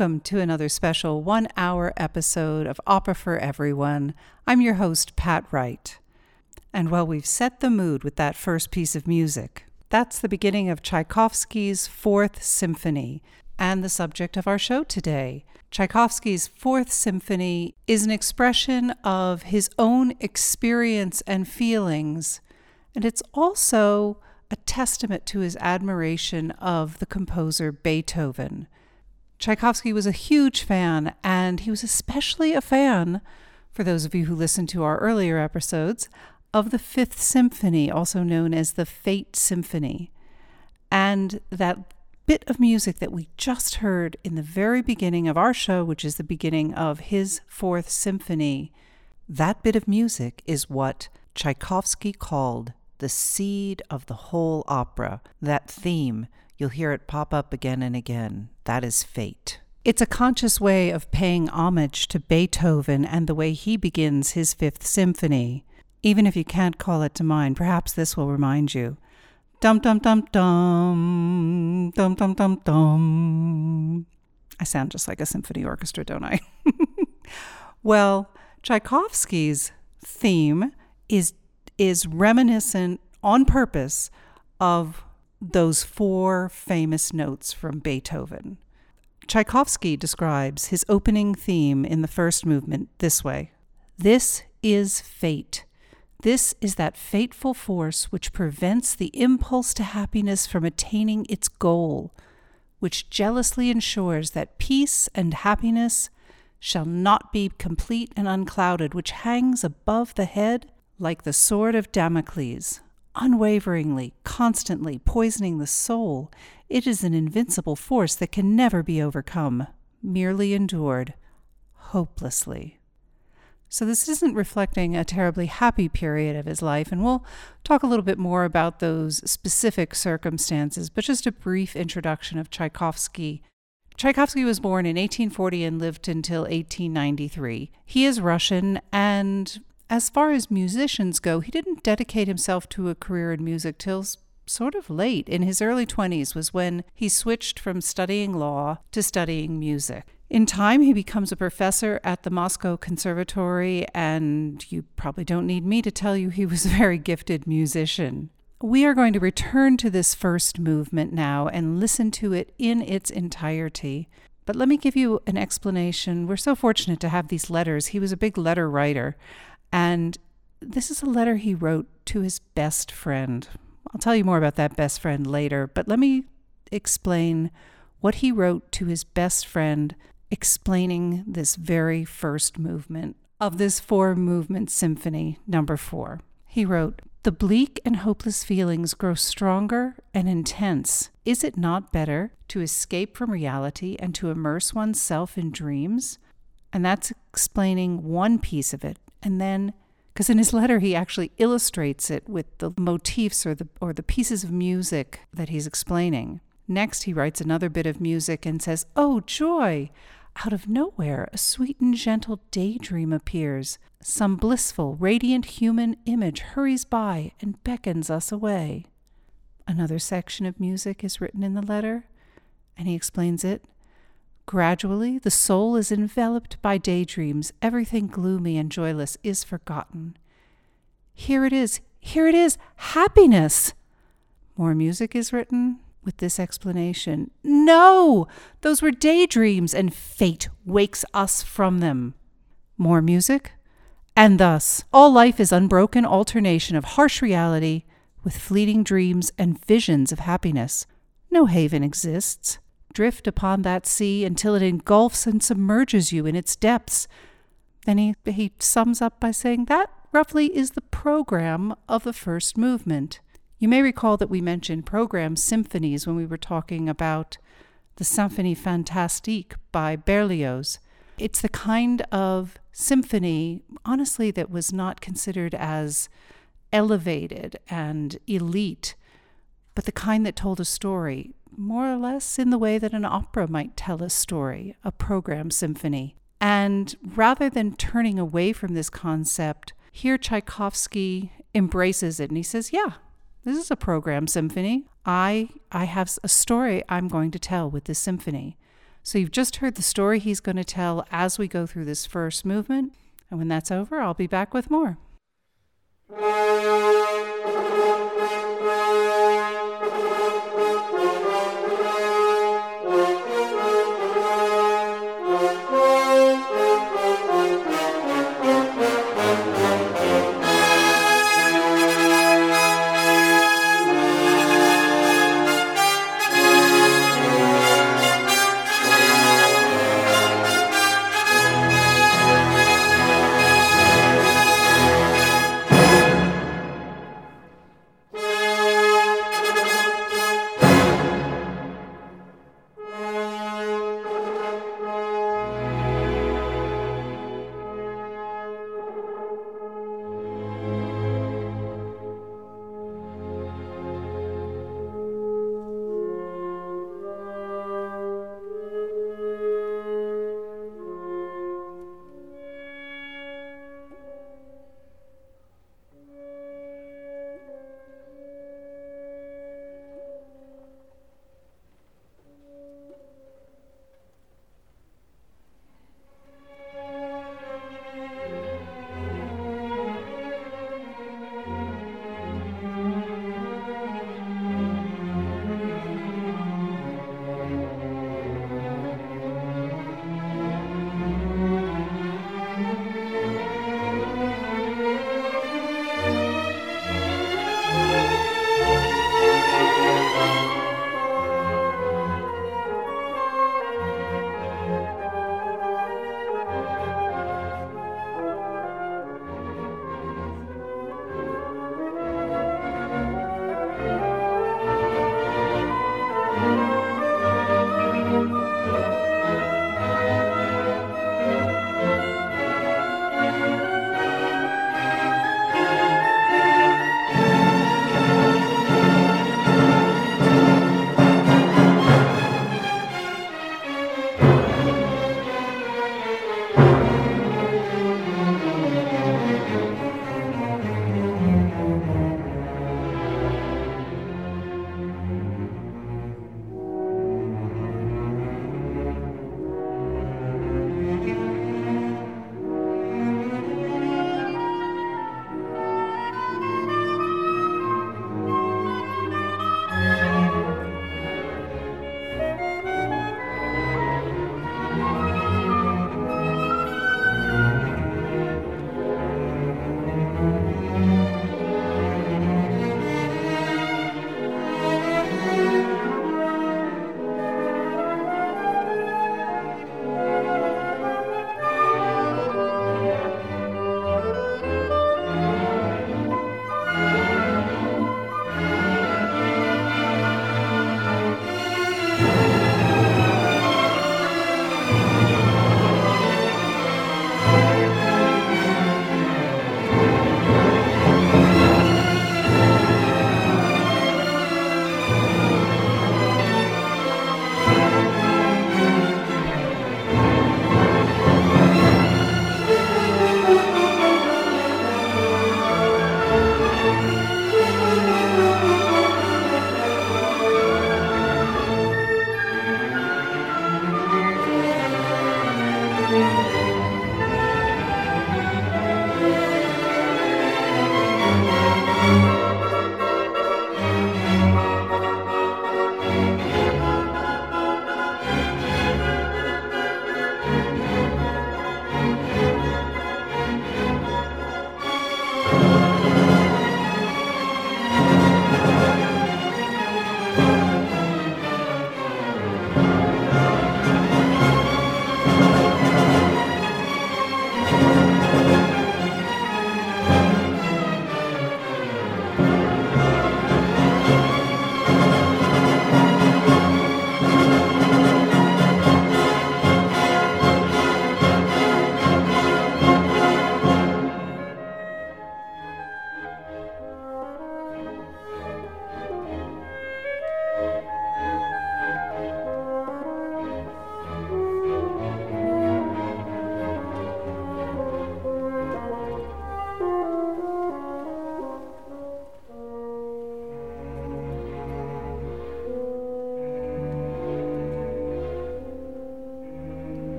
Welcome to another special one hour episode of Opera for Everyone. I'm your host, Pat Wright. And well, we've set the mood with that first piece of music. That's the beginning of Tchaikovsky's Fourth Symphony and the subject of our show today. Tchaikovsky's Fourth Symphony is an expression of his own experience and feelings, and it's also a testament to his admiration of the composer Beethoven. Tchaikovsky was a huge fan, and he was especially a fan, for those of you who listened to our earlier episodes, of the Fifth Symphony, also known as the Fate Symphony. And that bit of music that we just heard in the very beginning of our show, which is the beginning of his Fourth Symphony, that bit of music is what Tchaikovsky called the seed of the whole opera, that theme You'll hear it pop up again and again. That is fate. It's a conscious way of paying homage to Beethoven and the way he begins his Fifth Symphony. Even if you can't call it to mind, perhaps this will remind you. Dum dum dum dum, dum dum dum dum. I sound just like a symphony orchestra, don't I? well, Tchaikovsky's theme is is reminiscent on purpose of those four famous notes from Beethoven. Tchaikovsky describes his opening theme in the first movement this way This is fate. This is that fateful force which prevents the impulse to happiness from attaining its goal, which jealously ensures that peace and happiness shall not be complete and unclouded, which hangs above the head like the sword of Damocles unwaveringly, constantly poisoning the soul, it is an invincible force that can never be overcome, merely endured, hopelessly. So, this isn't reflecting a terribly happy period of his life, and we'll talk a little bit more about those specific circumstances, but just a brief introduction of Tchaikovsky. Tchaikovsky was born in 1840 and lived until 1893. He is Russian and as far as musicians go, he didn't dedicate himself to a career in music till sort of late. In his early 20s was when he switched from studying law to studying music. In time, he becomes a professor at the Moscow Conservatory, and you probably don't need me to tell you he was a very gifted musician. We are going to return to this first movement now and listen to it in its entirety. But let me give you an explanation. We're so fortunate to have these letters. He was a big letter writer. And this is a letter he wrote to his best friend. I'll tell you more about that best friend later, but let me explain what he wrote to his best friend explaining this very first movement of this four movement symphony, number four. He wrote, The bleak and hopeless feelings grow stronger and intense. Is it not better to escape from reality and to immerse oneself in dreams? And that's explaining one piece of it. And then, because in his letter he actually illustrates it with the motifs or the, or the pieces of music that he's explaining. Next, he writes another bit of music and says, Oh, joy! Out of nowhere, a sweet and gentle daydream appears. Some blissful, radiant human image hurries by and beckons us away. Another section of music is written in the letter, and he explains it. Gradually, the soul is enveloped by daydreams. Everything gloomy and joyless is forgotten. Here it is, here it is, happiness! More music is written with this explanation No! Those were daydreams, and fate wakes us from them. More music. And thus, all life is unbroken alternation of harsh reality with fleeting dreams and visions of happiness. No haven exists drift upon that sea until it engulfs and submerges you in its depths. Then he, he sums up by saying that roughly is the program of the first movement. You may recall that we mentioned program symphonies when we were talking about the Symphonie Fantastique by Berlioz. It's the kind of symphony, honestly, that was not considered as elevated and elite, but the kind that told a story more or less in the way that an opera might tell a story, a program symphony. And rather than turning away from this concept, here Tchaikovsky embraces it and he says, Yeah, this is a program symphony. I, I have a story I'm going to tell with this symphony. So you've just heard the story he's going to tell as we go through this first movement. And when that's over, I'll be back with more.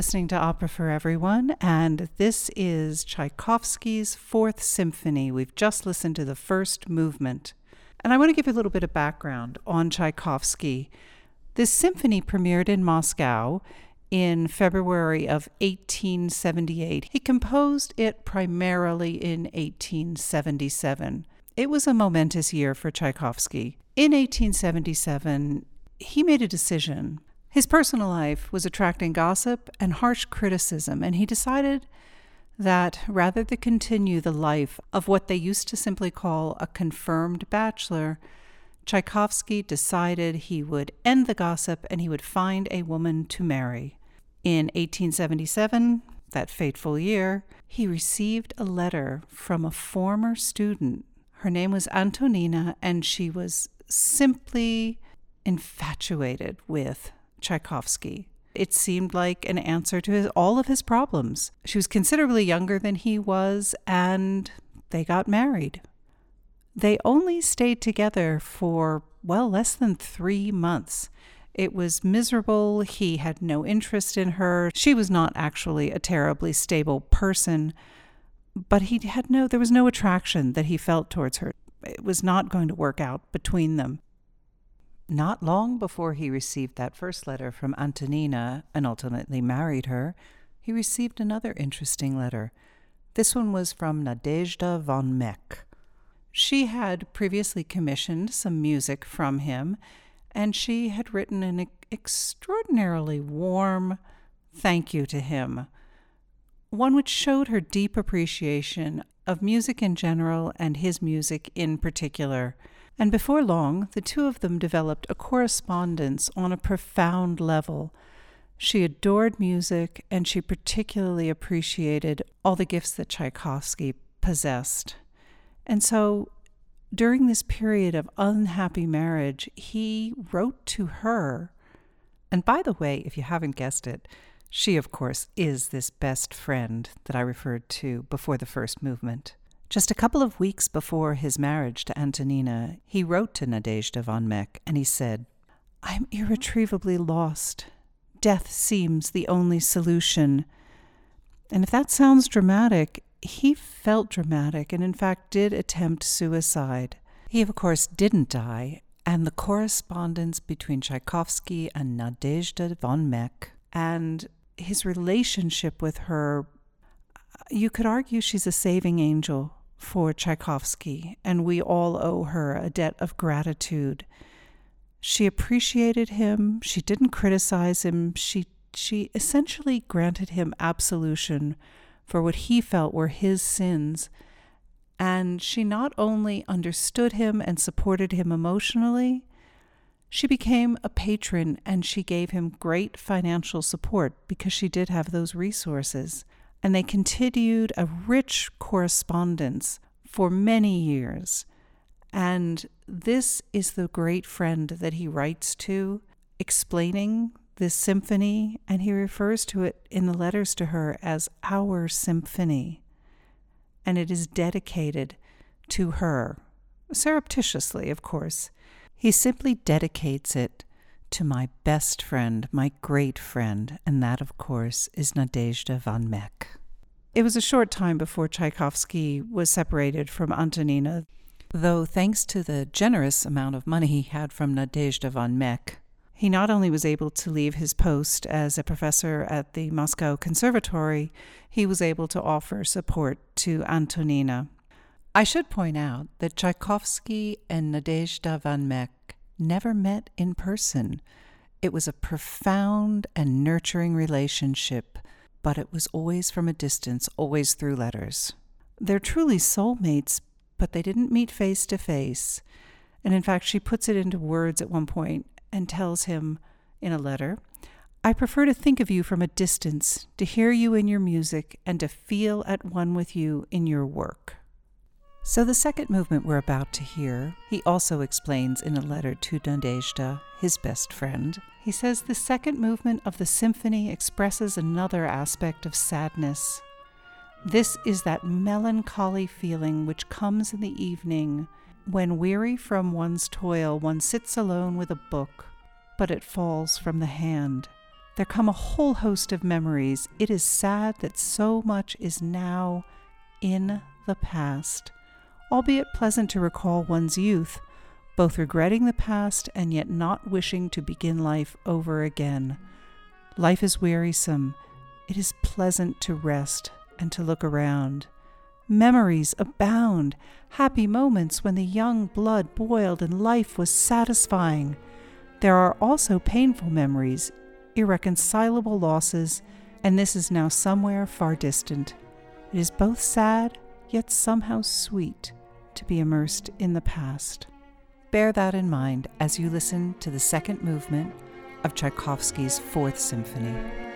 Listening to Opera for Everyone, and this is Tchaikovsky's Fourth Symphony. We've just listened to the first movement. And I want to give you a little bit of background on Tchaikovsky. This symphony premiered in Moscow in February of 1878. He composed it primarily in 1877. It was a momentous year for Tchaikovsky. In 1877, he made a decision his personal life was attracting gossip and harsh criticism, and he decided that rather than continue the life of what they used to simply call a confirmed bachelor, Tchaikovsky decided he would end the gossip and he would find a woman to marry. In 1877, that fateful year, he received a letter from a former student. Her name was Antonina, and she was simply infatuated with Tchaikovsky. It seemed like an answer to his, all of his problems. She was considerably younger than he was, and they got married. They only stayed together for, well, less than three months. It was miserable. He had no interest in her. She was not actually a terribly stable person, but he had no, there was no attraction that he felt towards her. It was not going to work out between them. Not long before he received that first letter from Antonina and ultimately married her, he received another interesting letter. This one was from Nadezhda von Meck. She had previously commissioned some music from him, and she had written an extraordinarily warm thank you to him, one which showed her deep appreciation of music in general and his music in particular. And before long, the two of them developed a correspondence on a profound level. She adored music, and she particularly appreciated all the gifts that Tchaikovsky possessed. And so, during this period of unhappy marriage, he wrote to her. And by the way, if you haven't guessed it, she, of course, is this best friend that I referred to before the first movement. Just a couple of weeks before his marriage to Antonina, he wrote to Nadezhda von Meck and he said, I am irretrievably lost. Death seems the only solution. And if that sounds dramatic, he felt dramatic and, in fact, did attempt suicide. He, of course, didn't die, and the correspondence between Tchaikovsky and Nadezhda von Meck and his relationship with her, you could argue she's a saving angel for Tchaikovsky, and we all owe her a debt of gratitude. She appreciated him, she didn't criticize him, she, she essentially granted him absolution for what he felt were his sins. And she not only understood him and supported him emotionally, she became a patron and she gave him great financial support because she did have those resources and they continued a rich correspondence for many years. And this is the great friend that he writes to, explaining this symphony, and he refers to it in the letters to her as our symphony. And it is dedicated to her, surreptitiously, of course. He simply dedicates it to my best friend, my great friend, and that, of course, is Nadezhda von Meck. It was a short time before Tchaikovsky was separated from Antonina, though thanks to the generous amount of money he had from Nadezhda von Meck, he not only was able to leave his post as a professor at the Moscow Conservatory, he was able to offer support to Antonina. I should point out that Tchaikovsky and Nadezhda von Meck never met in person. It was a profound and nurturing relationship, but it was always from a distance, always through letters. They're truly soulmates, but they didn't meet face to face. And in fact, she puts it into words at one point and tells him in a letter I prefer to think of you from a distance, to hear you in your music, and to feel at one with you in your work. So, the second movement we're about to hear, he also explains in a letter to Nadezhda, his best friend. He says the second movement of the symphony expresses another aspect of sadness. This is that melancholy feeling which comes in the evening when, weary from one's toil, one sits alone with a book, but it falls from the hand. there come a whole host of memories. It is sad that so much is now in the past, albeit pleasant to recall one's youth, both regretting the past and yet not wishing to begin life over again. Life is wearisome. It is pleasant to rest and to look around. Memories abound, happy moments when the young blood boiled and life was satisfying. There are also painful memories, irreconcilable losses, and this is now somewhere far distant. It is both sad, yet somehow sweet, to be immersed in the past. Bear that in mind as you listen to the second movement of Tchaikovsky's Fourth Symphony.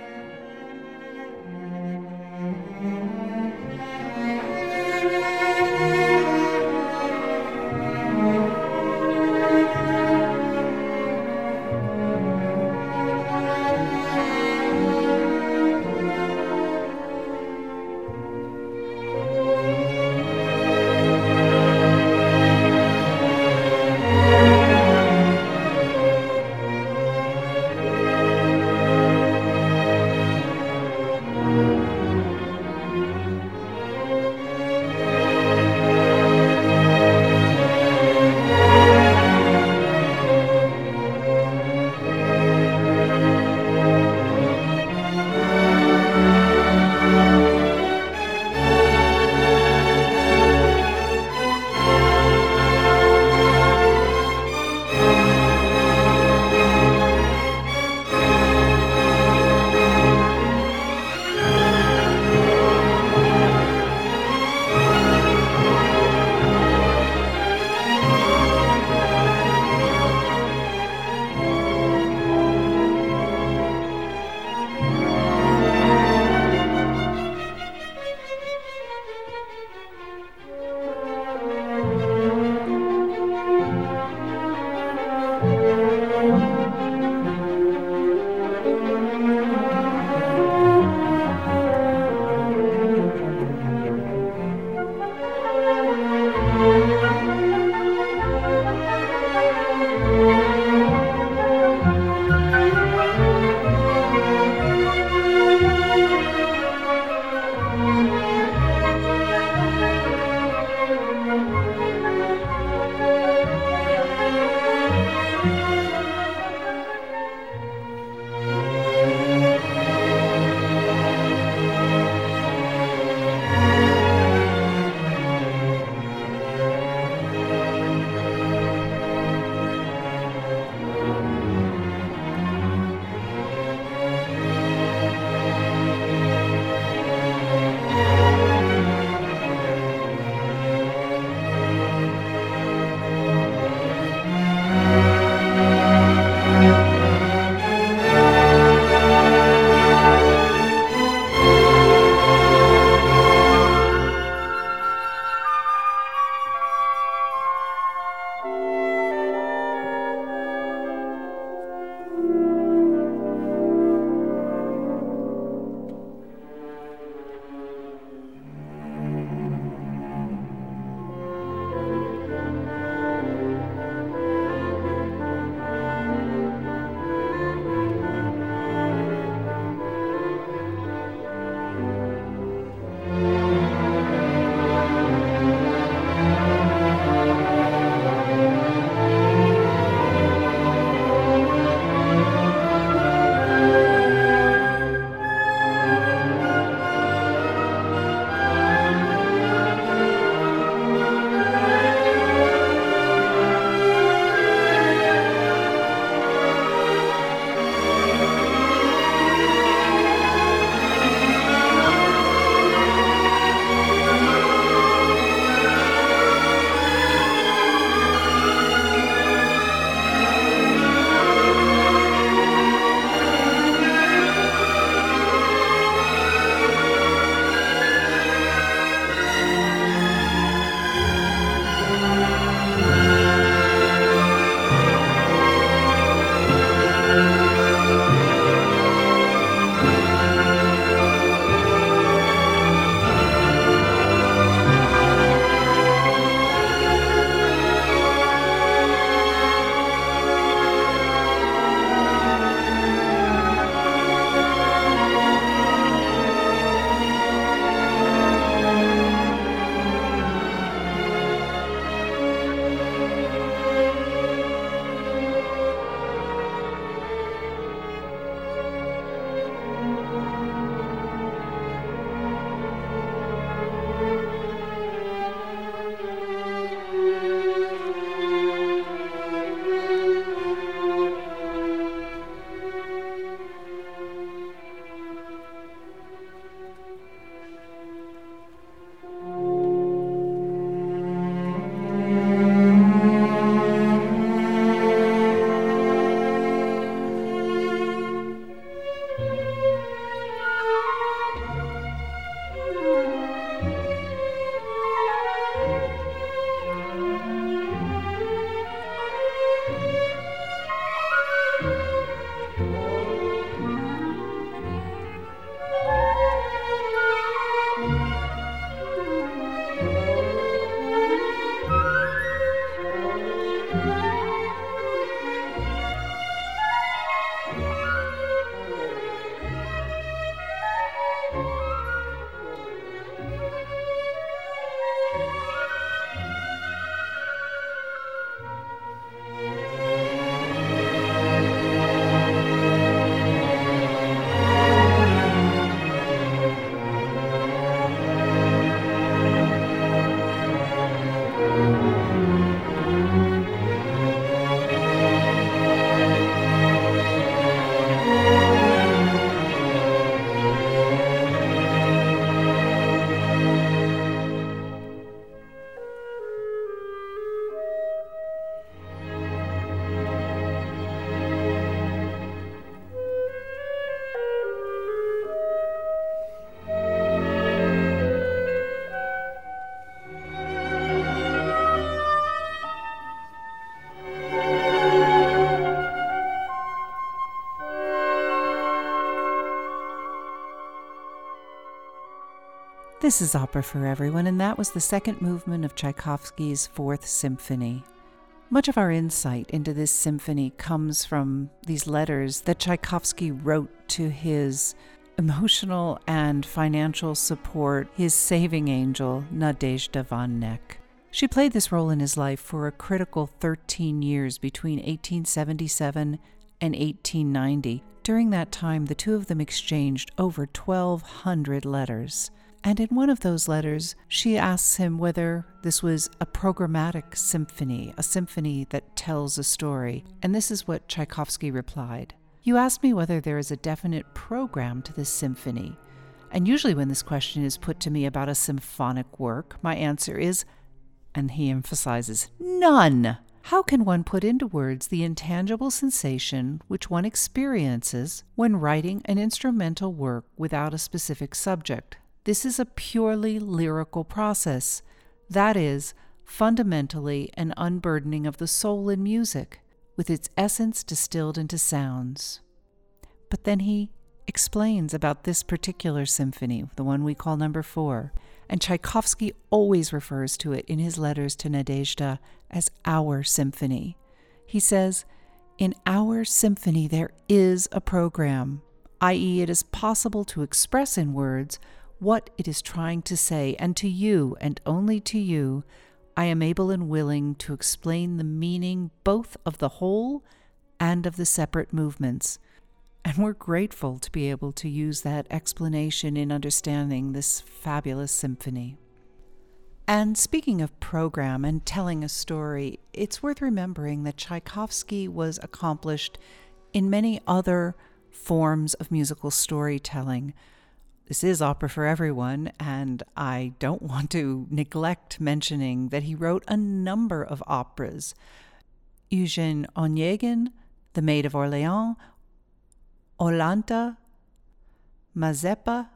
This is Opera for Everyone, and that was the second movement of Tchaikovsky's Fourth Symphony. Much of our insight into this symphony comes from these letters that Tchaikovsky wrote to his emotional and financial support, his saving angel, Nadezhda von Meck. She played this role in his life for a critical 13 years between 1877 and 1890. During that time, the two of them exchanged over 1,200 letters. And in one of those letters, she asks him whether this was a programmatic symphony, a symphony that tells a story. And this is what Tchaikovsky replied You ask me whether there is a definite program to this symphony. And usually, when this question is put to me about a symphonic work, my answer is, and he emphasizes, none. How can one put into words the intangible sensation which one experiences when writing an instrumental work without a specific subject? This is a purely lyrical process, that is, fundamentally an unburdening of the soul in music, with its essence distilled into sounds. But then he explains about this particular symphony, the one we call number four, and Tchaikovsky always refers to it in his letters to Nadezhda as our symphony. He says, In our symphony, there is a program, i.e., it is possible to express in words what it is trying to say, and to you, and only to you, I am able and willing to explain the meaning both of the whole and of the separate movements. And we're grateful to be able to use that explanation in understanding this fabulous symphony. And speaking of program and telling a story, it's worth remembering that Tchaikovsky was accomplished in many other forms of musical storytelling. This is Opera for Everyone, and I don't want to neglect mentioning that he wrote a number of operas. Eugene Onegin, The Maid of Orleans, Iolanta, Mazeppa,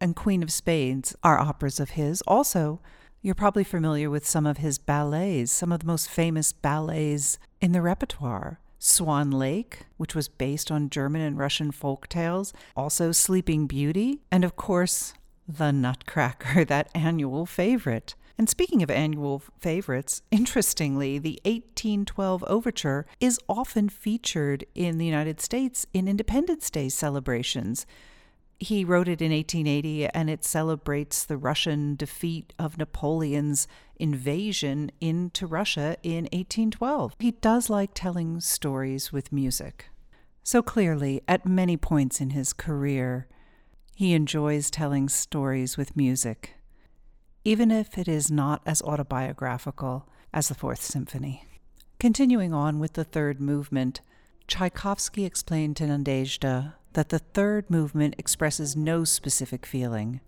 and Queen of Spades are operas of his. Also, you're probably familiar with some of his ballets, some of the most famous ballets in the repertoire. Swan Lake, which was based on German and Russian folk tales, also Sleeping Beauty, and of course, The Nutcracker, that annual favorite. And speaking of annual favorites, interestingly, the 1812 overture is often featured in the United States in Independence Day celebrations. He wrote it in 1880 and it celebrates the Russian defeat of Napoleon's invasion into Russia in 1812. He does like telling stories with music. So clearly, at many points in his career, he enjoys telling stories with music, even if it is not as autobiographical as the Fourth Symphony. Continuing on with the third movement, Tchaikovsky explained to Nadezhda that the third movement expresses no specific feeling.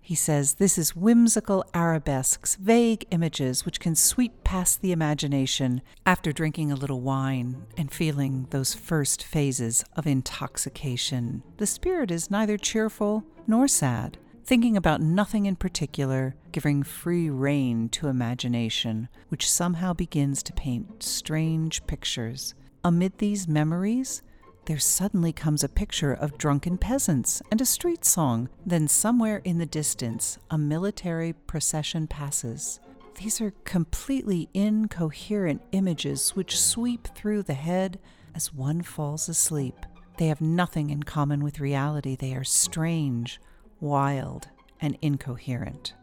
He says this is whimsical arabesques, vague images which can sweep past the imagination after drinking a little wine and feeling those first phases of intoxication. The spirit is neither cheerful nor sad, thinking about nothing in particular, giving free rein to imagination, which somehow begins to paint strange pictures. Amid these memories, there suddenly comes a picture of drunken peasants and a street song. Then, somewhere in the distance, a military procession passes. These are completely incoherent images which sweep through the head as one falls asleep. They have nothing in common with reality. They are strange, wild, and incoherent.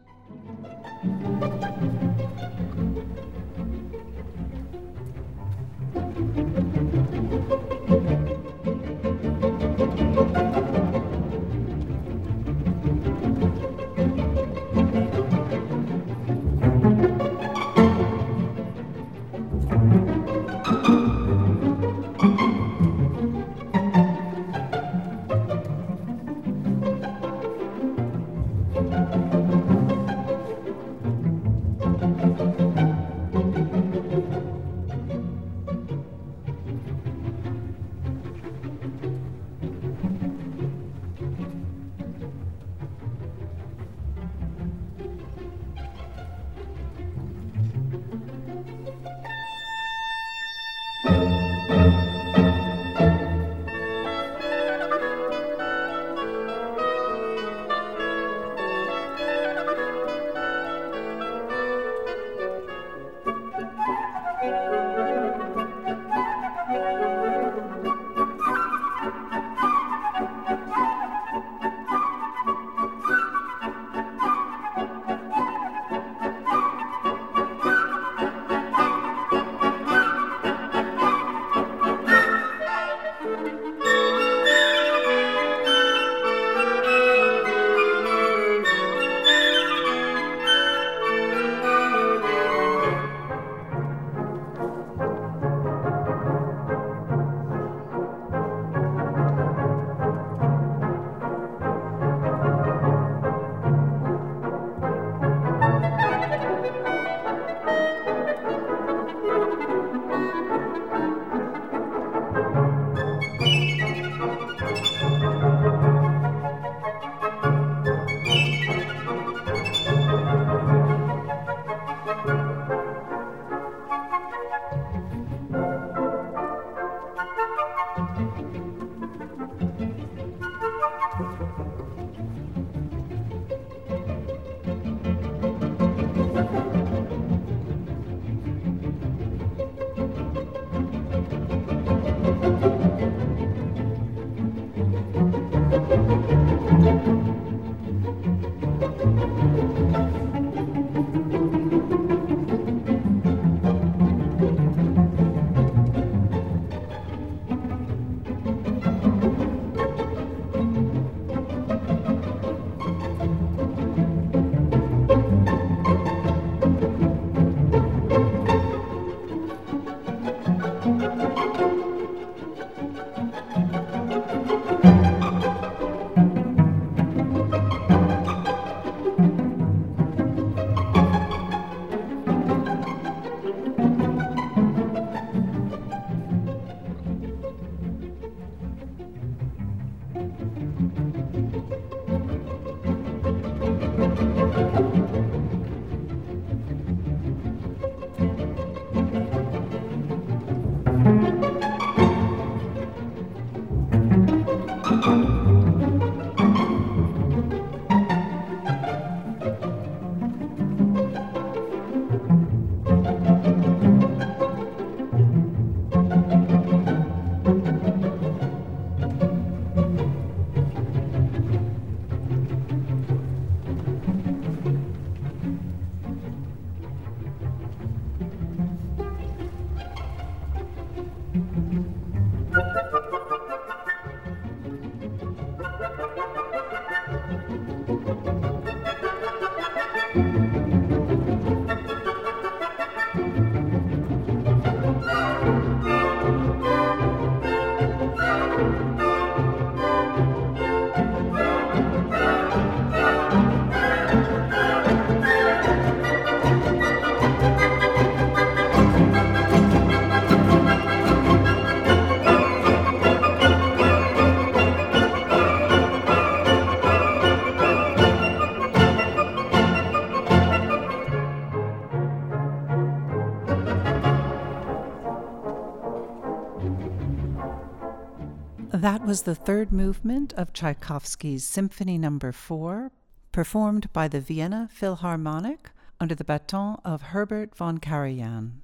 That was the third movement of Tchaikovsky's Symphony Number no. 4, performed by the Vienna Philharmonic under the baton of Herbert von Karajan.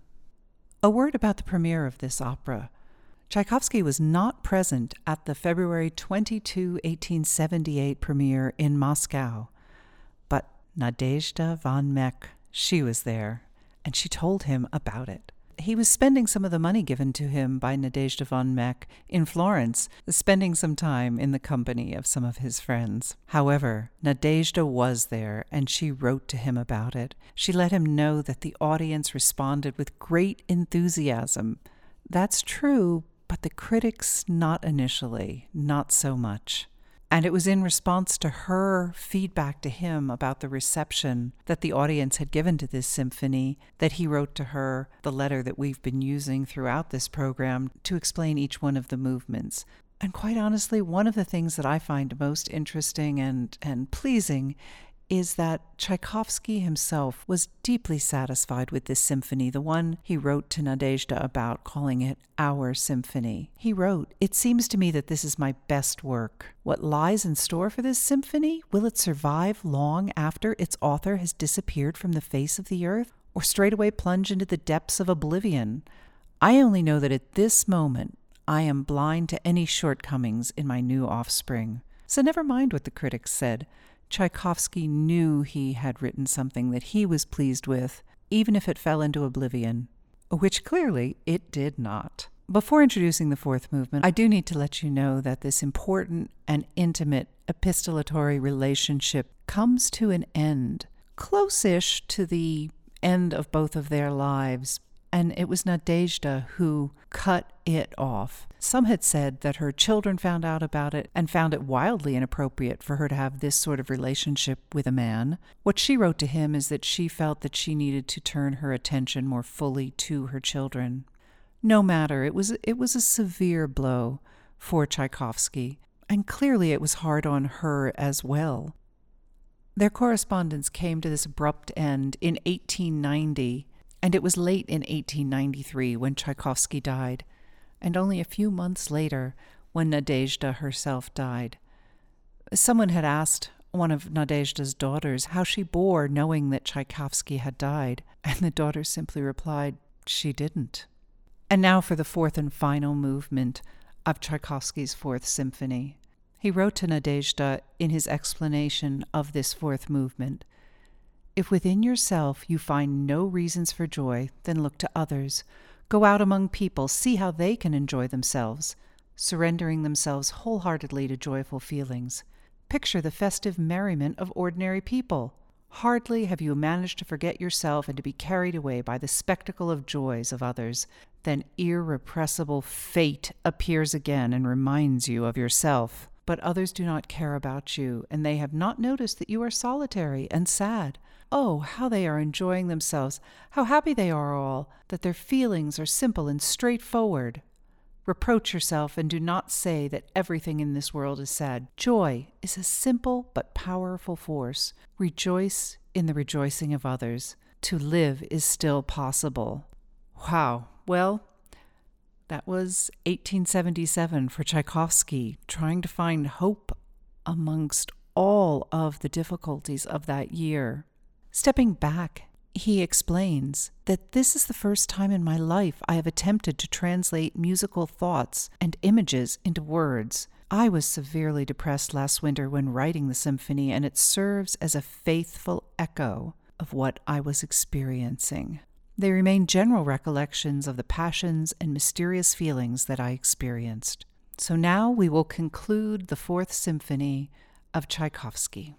A word about the premiere of this opera. Tchaikovsky was not present at the February 22, 1878 premiere in Moscow, but Nadezhda von Meck, she was there, and she told him about it he was spending some of the money given to him by Nadezhda von Meck in Florence, spending some time in the company of some of his friends. However, Nadezhda was there, and she wrote to him about it. She let him know that the audience responded with great enthusiasm. That's true, but the critics not initially, not so much. And it was in response to her feedback to him about the reception that the audience had given to this symphony that he wrote to her the letter that we've been using throughout this program to explain each one of the movements. And quite honestly, one of the things that I find most interesting and, and pleasing is that Tchaikovsky himself was deeply satisfied with this symphony, the one he wrote to Nadezhda about, calling it Our Symphony. He wrote, It seems to me that this is my best work. What lies in store for this symphony? Will it survive long after its author has disappeared from the face of the earth, or straightway plunge into the depths of oblivion? I only know that at this moment I am blind to any shortcomings in my new offspring. So never mind what the critics said. Tchaikovsky knew he had written something that he was pleased with, even if it fell into oblivion, which clearly it did not. Before introducing the fourth movement, I do need to let you know that this important and intimate epistolatory relationship comes to an end, close ish to the end of both of their lives, and it was Nadezhda who cut it off. Some had said that her children found out about it and found it wildly inappropriate for her to have this sort of relationship with a man. What she wrote to him is that she felt that she needed to turn her attention more fully to her children. No matter, it was it was a severe blow for Tchaikovsky, and clearly it was hard on her as well. Their correspondence came to this abrupt end in 1890 and it was late in 1893 when Tchaikovsky died, and only a few months later when Nadezhda herself died. Someone had asked one of Nadezhda's daughters how she bore knowing that Tchaikovsky had died, and the daughter simply replied, she didn't. And now for the fourth and final movement of Tchaikovsky's Fourth Symphony. He wrote to Nadezhda in his explanation of this fourth movement If within yourself you find no reasons for joy, then look to others. Go out among people, see how they can enjoy themselves, surrendering themselves wholeheartedly to joyful feelings. Picture the festive merriment of ordinary people. Hardly have you managed to forget yourself and to be carried away by the spectacle of joys of others, than irrepressible fate appears again and reminds you of yourself. But others do not care about you, and they have not noticed that you are solitary and sad. Oh, how they are enjoying themselves, how happy they are all, that their feelings are simple and straightforward. Reproach yourself and do not say that everything in this world is sad. Joy is a simple but powerful force. Rejoice in the rejoicing of others. To live is still possible. Wow. Well, that was 1877 for Tchaikovsky, trying to find hope amongst all of the difficulties of that year. Stepping back he explains that this is the first time in my life I have attempted to translate musical thoughts and images into words. I was severely depressed last winter when writing the symphony, and it serves as a faithful echo of what I was experiencing. They remain general recollections of the passions and mysterious feelings that I experienced. So now we will conclude the Fourth Symphony of Tchaikovsky.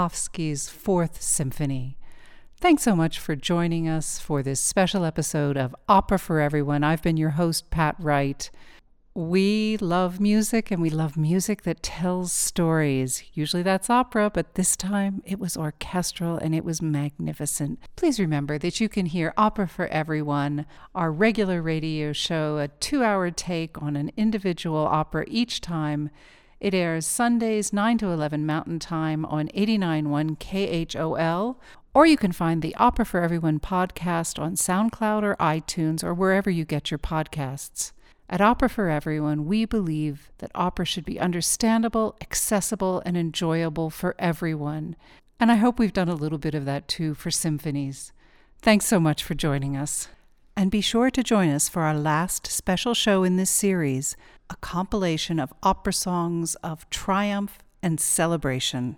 Tchaikovsky's Fourth Symphony. Thanks so much for joining us for this special episode of Opera for Everyone. I've been your host, Pat Wright. We love music and we love music that tells stories. Usually that's opera, but this time it was orchestral and it was magnificent. Please remember that you can hear Opera for Everyone, our regular radio show, a two hour take on an individual opera each time. It airs Sundays 9 to 11 Mountain Time on 89.1 KHOL, or you can find the Opera for Everyone podcast on SoundCloud or iTunes or wherever you get your podcasts. At Opera for Everyone, we believe that opera should be understandable, accessible, and enjoyable for everyone. And I hope we've done a little bit of that too for symphonies. Thanks so much for joining us. And be sure to join us for our last special show in this series, a compilation of opera songs of triumph and celebration.